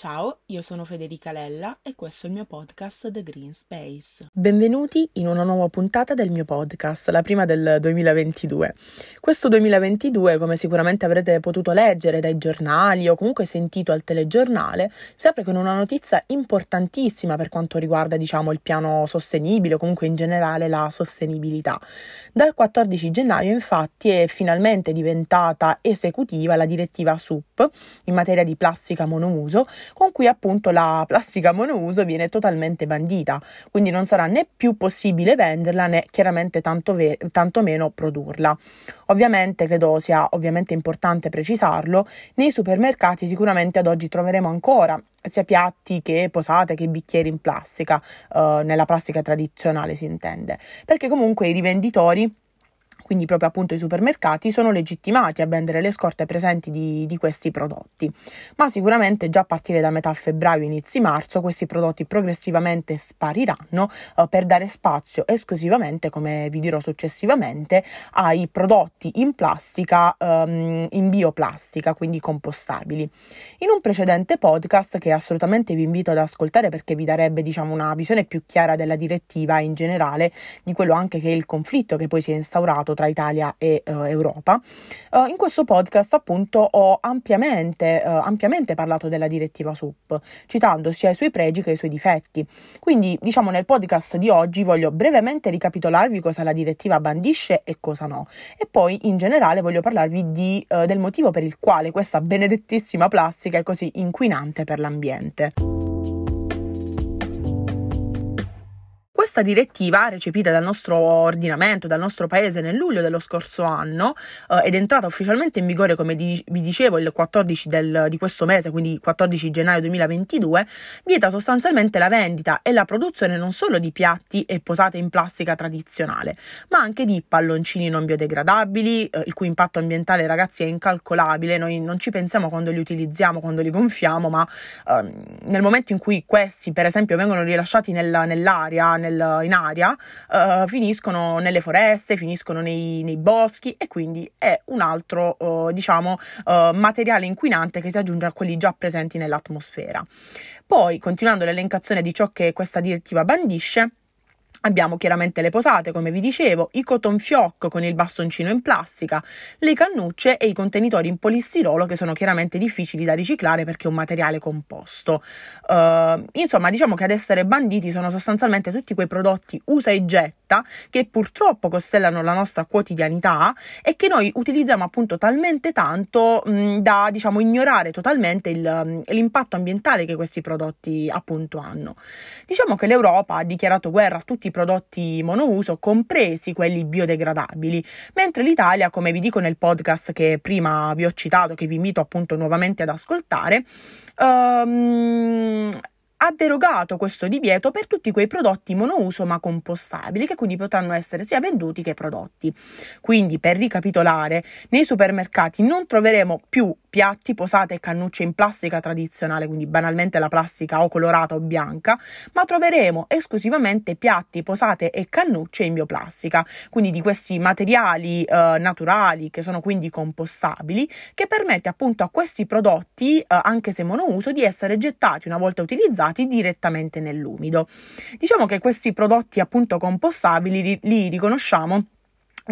Ciao, io sono Federica Lella e questo è il mio podcast The Green Space. Benvenuti in una nuova puntata del mio podcast, la prima del 2022. Questo 2022, come sicuramente avrete potuto leggere dai giornali o comunque sentito al telegiornale, si apre con una notizia importantissima per quanto riguarda, diciamo, il piano sostenibile o comunque in generale la sostenibilità. Dal 14 gennaio, infatti, è finalmente diventata esecutiva la direttiva SUP in materia di plastica monouso con cui appunto la plastica monouso viene totalmente bandita, quindi non sarà né più possibile venderla né chiaramente tanto, ve- tanto meno produrla. Ovviamente credo sia ovviamente importante precisarlo, nei supermercati sicuramente ad oggi troveremo ancora sia piatti che posate che bicchieri in plastica, eh, nella plastica tradizionale si intende, perché comunque i rivenditori quindi proprio appunto i supermercati, sono legittimati a vendere le scorte presenti di, di questi prodotti. Ma sicuramente già a partire da metà febbraio, inizi marzo, questi prodotti progressivamente spariranno eh, per dare spazio esclusivamente, come vi dirò successivamente, ai prodotti in plastica, ehm, in bioplastica, quindi compostabili. In un precedente podcast che assolutamente vi invito ad ascoltare perché vi darebbe diciamo una visione più chiara della direttiva in generale, di quello anche che è il conflitto che poi si è instaurato tra Italia e uh, Europa. Uh, in questo podcast appunto ho ampiamente, uh, ampiamente parlato della direttiva SUP, citando sia i suoi pregi che i suoi difetti. Quindi diciamo nel podcast di oggi voglio brevemente ricapitolarvi cosa la direttiva bandisce e cosa no e poi in generale voglio parlarvi di, del motivo per il quale questa benedettissima plastica è così inquinante per l'ambiente. Questa direttiva, recepita dal nostro ordinamento, dal nostro paese nel luglio dello scorso anno eh, ed entrata ufficialmente in vigore, come di, vi dicevo, il 14 del, di questo mese, quindi 14 gennaio 2022, vieta sostanzialmente la vendita e la produzione non solo di piatti e posate in plastica tradizionale, ma anche di palloncini non biodegradabili, eh, il cui impatto ambientale, ragazzi, è incalcolabile. Noi non ci pensiamo quando li utilizziamo, quando li gonfiamo, ma eh, nel momento in cui questi, per esempio, vengono rilasciati nel, nell'aria, nel nel, in aria, uh, finiscono nelle foreste, finiscono nei, nei, boschi e quindi è un altro, uh, diciamo, uh, materiale inquinante che si aggiunge a quelli già presenti nell'atmosfera. Poi, continuando l'elencazione di ciò che questa direttiva bandisce, Abbiamo chiaramente le posate, come vi dicevo, i cotton fioc con il bastoncino in plastica, le cannucce e i contenitori in polistirolo che sono chiaramente difficili da riciclare perché è un materiale composto. Uh, insomma, diciamo che ad essere banditi sono sostanzialmente tutti quei prodotti usa e getta che purtroppo costellano la nostra quotidianità e che noi utilizziamo appunto talmente tanto mh, da diciamo ignorare totalmente il, l'impatto ambientale che questi prodotti appunto hanno. Diciamo che l'Europa ha dichiarato guerra a tutti i prodotti monouso, compresi quelli biodegradabili, mentre l'Italia, come vi dico nel podcast che prima vi ho citato, che vi invito appunto nuovamente ad ascoltare, um, ha derogato questo divieto per tutti quei prodotti monouso ma compostabili che quindi potranno essere sia venduti che prodotti. Quindi per ricapitolare, nei supermercati non troveremo più piatti, posate e cannucce in plastica tradizionale, quindi banalmente la plastica o colorata o bianca, ma troveremo esclusivamente piatti, posate e cannucce in bioplastica, quindi di questi materiali eh, naturali che sono quindi compostabili, che permette appunto a questi prodotti, eh, anche se monouso, di essere gettati una volta utilizzati direttamente nell'umido. Diciamo che questi prodotti appunto compostabili li, li riconosciamo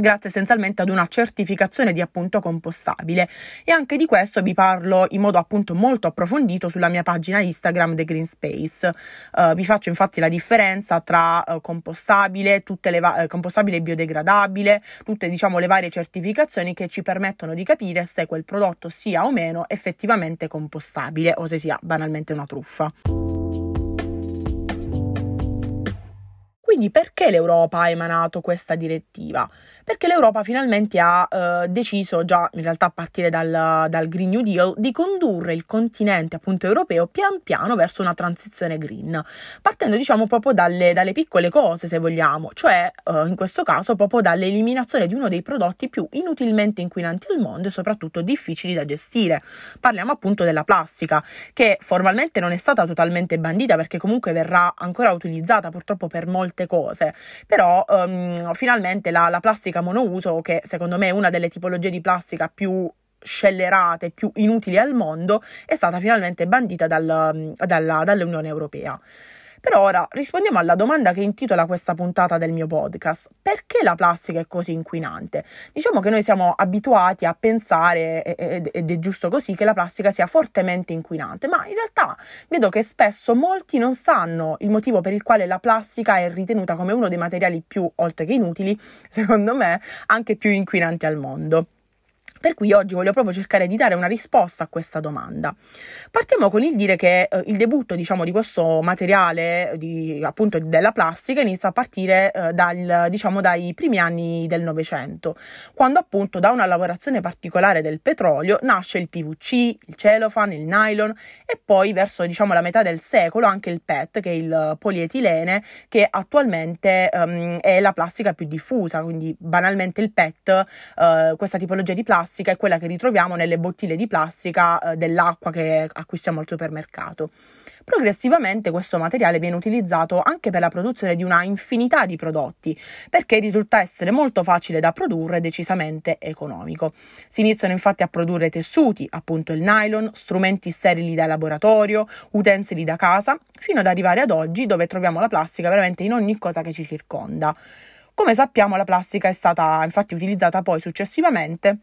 grazie essenzialmente ad una certificazione di appunto compostabile e anche di questo vi parlo in modo appunto molto approfondito sulla mia pagina Instagram The Green Space. Uh, vi faccio infatti la differenza tra uh, compostabile, va- uh, compostabile e biodegradabile, tutte diciamo le varie certificazioni che ci permettono di capire se quel prodotto sia o meno effettivamente compostabile o se sia banalmente una truffa. Quindi perché l'Europa ha emanato questa direttiva? Perché l'Europa finalmente ha eh, deciso già in realtà a partire dal, dal, Green New Deal di condurre il continente appunto europeo pian piano verso una transizione green, partendo diciamo proprio dalle, dalle piccole cose se vogliamo, cioè eh, in questo caso proprio dall'eliminazione di uno dei prodotti più inutilmente inquinanti al mondo e soprattutto difficili da gestire. Parliamo appunto della plastica, che formalmente non è stata totalmente bandita perché comunque verrà ancora utilizzata purtroppo per molte cose, però ehm, finalmente la, la plastica plastica monouso, che secondo me è una delle tipologie di plastica più scellerate più inutili al mondo, è stata finalmente bandita dal, dalla, dall'Unione Europea. Però ora rispondiamo alla domanda che intitola questa puntata del mio podcast. Perché la plastica è così inquinante? Diciamo che noi siamo abituati a pensare, ed è giusto così, che la plastica sia fortemente inquinante, ma in realtà vedo che spesso molti non sanno il motivo per il quale la plastica è ritenuta come uno dei materiali più, oltre che inutili, secondo me, anche più inquinanti al mondo. Per cui oggi voglio proprio cercare di dare una risposta a questa domanda. Partiamo con il dire che eh, il debutto, diciamo, di questo materiale, di, appunto della plastica, inizia a partire eh, dal, diciamo, dai primi anni del Novecento, quando appunto da una lavorazione particolare del petrolio nasce il PVC, il cellophane, il nylon e poi verso, diciamo, la metà del secolo anche il PET, che è il polietilene, che attualmente um, è la plastica più diffusa, quindi banalmente il PET, uh, questa tipologia di plastica, plastica è quella che ritroviamo nelle bottiglie di plastica eh, dell'acqua che acquistiamo al supermercato. Progressivamente questo materiale viene utilizzato anche per la produzione di una infinità di prodotti, perché risulta essere molto facile da produrre e decisamente economico. Si iniziano infatti a produrre tessuti, appunto il nylon, strumenti sterili da laboratorio, utensili da casa, fino ad arrivare ad oggi dove troviamo la plastica veramente in ogni cosa che ci circonda. Come sappiamo la plastica è stata infatti utilizzata poi successivamente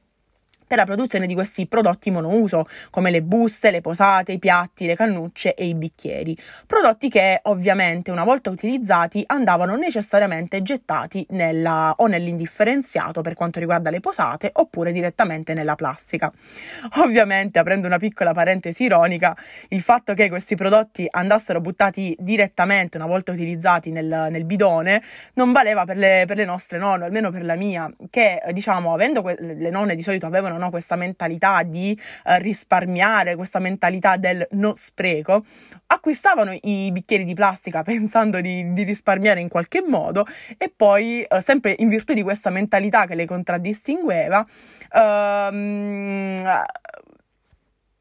per la produzione di questi prodotti monouso, come le buste, le posate, i piatti, le cannucce e i bicchieri. Prodotti che ovviamente una volta utilizzati andavano necessariamente gettati nella, o nell'indifferenziato per quanto riguarda le posate oppure direttamente nella plastica. Ovviamente, aprendo una piccola parentesi ironica, il fatto che questi prodotti andassero buttati direttamente una volta utilizzati nel, nel bidone non valeva per le, per le nostre nonne, almeno per la mia, che diciamo avendo que- le nonne di solito avevano avevano no, questa mentalità di eh, risparmiare, questa mentalità del no spreco, acquistavano i bicchieri di plastica pensando di, di risparmiare in qualche modo e poi, eh, sempre in virtù di questa mentalità che le contraddistingueva, ehm,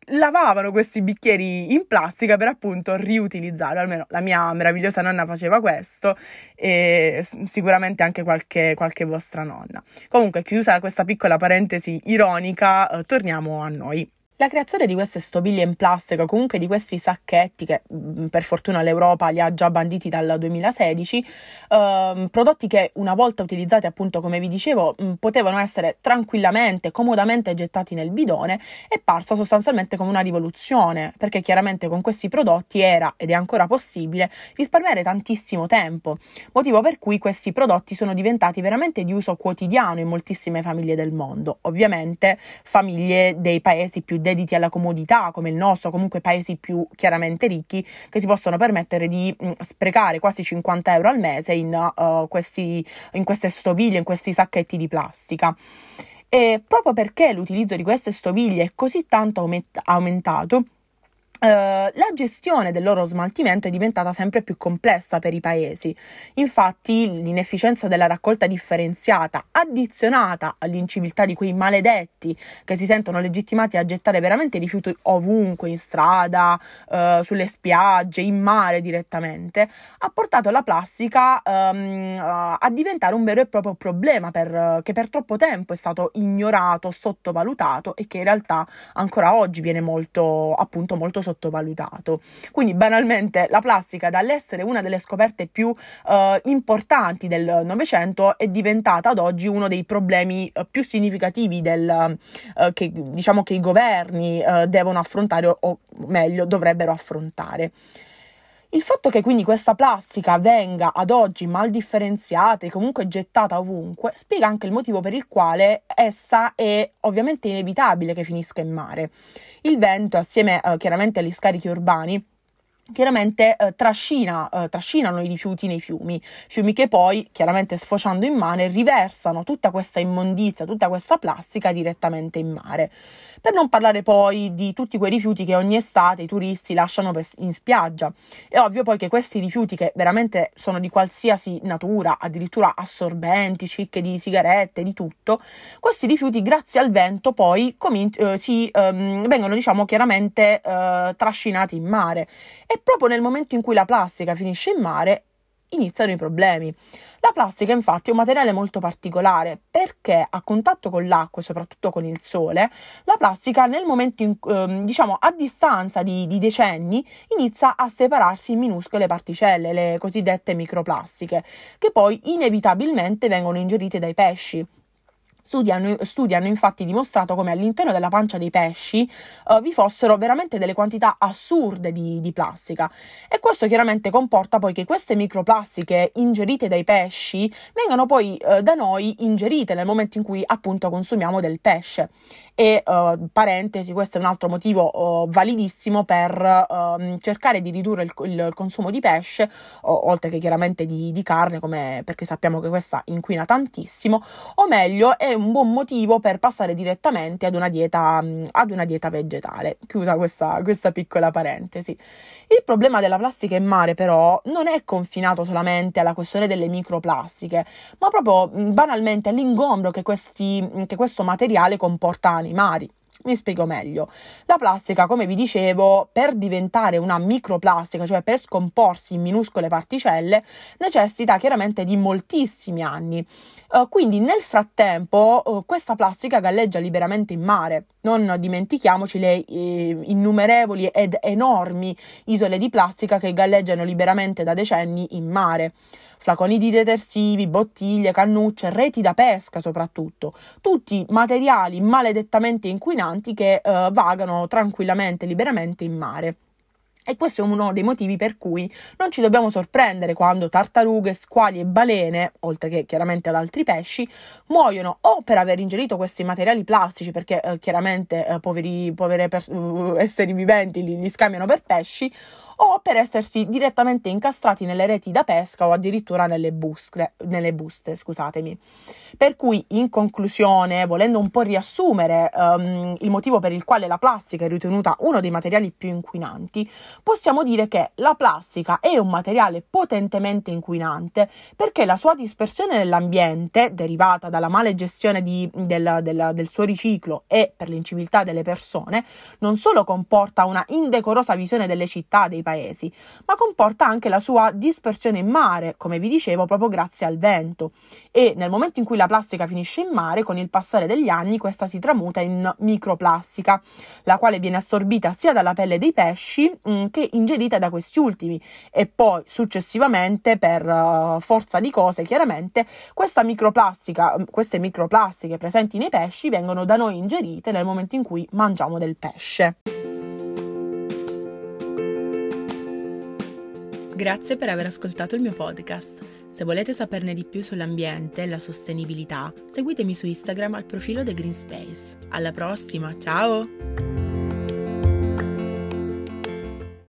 lavavano questi bicchieri in plastica per appunto riutilizzare, almeno la mia meravigliosa nonna faceva questo e sicuramente anche qualche, qualche vostra nonna. Comunque, chiusa questa piccola parentesi ironica, eh, torniamo a noi. La creazione di queste stoviglie in plastica, comunque di questi sacchetti che mm, per fortuna l'Europa li ha già banditi dal 2016, ehm, prodotti che una volta utilizzati appunto come vi dicevo mm, potevano essere tranquillamente, comodamente gettati nel bidone, è parsa sostanzialmente come una rivoluzione, perché chiaramente con questi prodotti era ed è ancora possibile risparmiare tantissimo tempo, motivo per cui questi prodotti sono diventati veramente di uso quotidiano in moltissime famiglie del mondo, ovviamente famiglie dei paesi più dediti alla comodità come il nostro, comunque paesi più chiaramente ricchi che si possono permettere di mh, mm, sprecare quasi 50 euro al mese in, uh, questi, in queste stoviglie, in questi sacchetti di plastica. E proprio perché l'utilizzo di queste stoviglie è così tanto aumentato, Uh, la gestione del loro smaltimento è diventata sempre più complessa per i paesi. Infatti, l'inefficienza della raccolta differenziata, addizionata all'inciviltà di quei maledetti che si sentono legittimati a gettare veramente rifiuti ovunque, in strada, uh, sulle spiagge, in mare direttamente, ha portato la plastica um, a diventare un vero e proprio problema per, che per troppo tempo è stato ignorato, sottovalutato e che in realtà ancora oggi viene molto, appunto, molto sottovalutato sottovalutato. Quindi banalmente la plastica dall'essere una delle scoperte più eh, importanti del Novecento è diventata ad oggi uno dei problemi eh, più significativi del, eh, che diciamo che i governi eh, devono affrontare o, o meglio dovrebbero affrontare. Il fatto che quindi questa plastica venga ad oggi mal differenziata e comunque gettata ovunque spiega anche il motivo per il quale essa è ovviamente inevitabile che finisca in mare. Il vento, assieme eh, chiaramente agli scarichi urbani, chiaramente eh, trascina, eh, trascinano i rifiuti nei fiumi, fiumi che poi, chiaramente sfociando in mare, riversano tutta questa immondizia, tutta questa plastica direttamente in mare. Per non parlare poi di tutti quei rifiuti che ogni estate i turisti lasciano in spiaggia. È ovvio poi che questi rifiuti, che veramente sono di qualsiasi natura, addirittura assorbenti, cicche di sigarette, di tutto, questi rifiuti, grazie al vento, poi comin- eh, si, ehm, vengono, diciamo, chiaramente eh, trascinati in mare. Proprio nel momento in cui la plastica finisce in mare, iniziano i problemi. La plastica infatti è un materiale molto particolare perché a contatto con l'acqua e soprattutto con il sole, la plastica nel momento in, eh, diciamo a distanza di, di decenni inizia a separarsi in minuscole particelle, le cosiddette microplastiche, che poi inevitabilmente vengono ingerite dai pesci. Studi hanno, studi hanno, infatti dimostrato come all'interno della pancia dei pesci uh, vi fossero veramente delle quantità assurde di, di, plastica. E questo chiaramente comporta poi che queste microplastiche ingerite dai pesci vengano poi uh, da noi ingerite nel momento in cui appunto consumiamo del pesce e uh, parentesi, questo è un altro motivo uh, validissimo per uh, cercare di ridurre il, il, consumo di pesce, oltre che chiaramente di, di carne, perché sappiamo che questa inquina tantissimo, o meglio è un buon motivo per passare direttamente ad una dieta, um, ad una dieta vegetale. Chiusa questa, questa piccola parentesi. Il problema della plastica in mare però non è confinato solamente alla questione delle microplastiche, ma proprio banalmente all'ingombro che, questi, che questo materiale comporta animali. Mi spiego meglio. La plastica, come vi dicevo, per diventare una microplastica, cioè per scomporsi in minuscole particelle, necessita chiaramente di moltissimi anni. Uh, quindi nel frattempo uh, questa plastica galleggia liberamente in mare. Non dimentichiamoci le eh, innumerevoli ed enormi isole di plastica che galleggiano liberamente da decenni in mare flaconi di detersivi, bottiglie, cannucce, reti da pesca soprattutto, tutti materiali maledettamente inquinanti che eh, vagano tranquillamente, liberamente in mare. E questo è uno dei motivi per cui non ci dobbiamo sorprendere quando tartarughe, squali e balene, oltre che chiaramente ad altri pesci, muoiono o per aver ingerito questi materiali plastici, perché eh, chiaramente eh, poveri, povere pers- uh, esseri viventi li, li scambiano per pesci, o per essersi direttamente incastrati nelle reti da pesca o addirittura nelle, buscle, nelle buste. Scusatemi. Per cui, in conclusione, volendo un po' riassumere um, il motivo per il quale la plastica è ritenuta uno dei materiali più inquinanti, possiamo dire che la plastica è un materiale potentemente inquinante perché la sua dispersione nell'ambiente, derivata dalla male gestione di, del, del, del suo riciclo e per l'inciviltà delle persone, non solo comporta una indecorosa visione delle città, dei paesi, ma comporta anche la sua dispersione in mare, come vi dicevo, proprio grazie al vento. E nel momento in cui la plastica finisce in mare, con il passare degli anni questa si tramuta in microplastica, la quale viene assorbita sia dalla pelle dei pesci mh, mm, che ingerita da questi ultimi e poi successivamente per uh, forza di cose chiaramente mm, queste microplastiche presenti nei pesci vengono da noi ingerite nel momento in cui mangiamo del pesce. Grazie per aver ascoltato il mio podcast. Se volete saperne di più sull'ambiente e la sostenibilità, seguitemi su Instagram al profilo The Green Space. Alla prossima, ciao!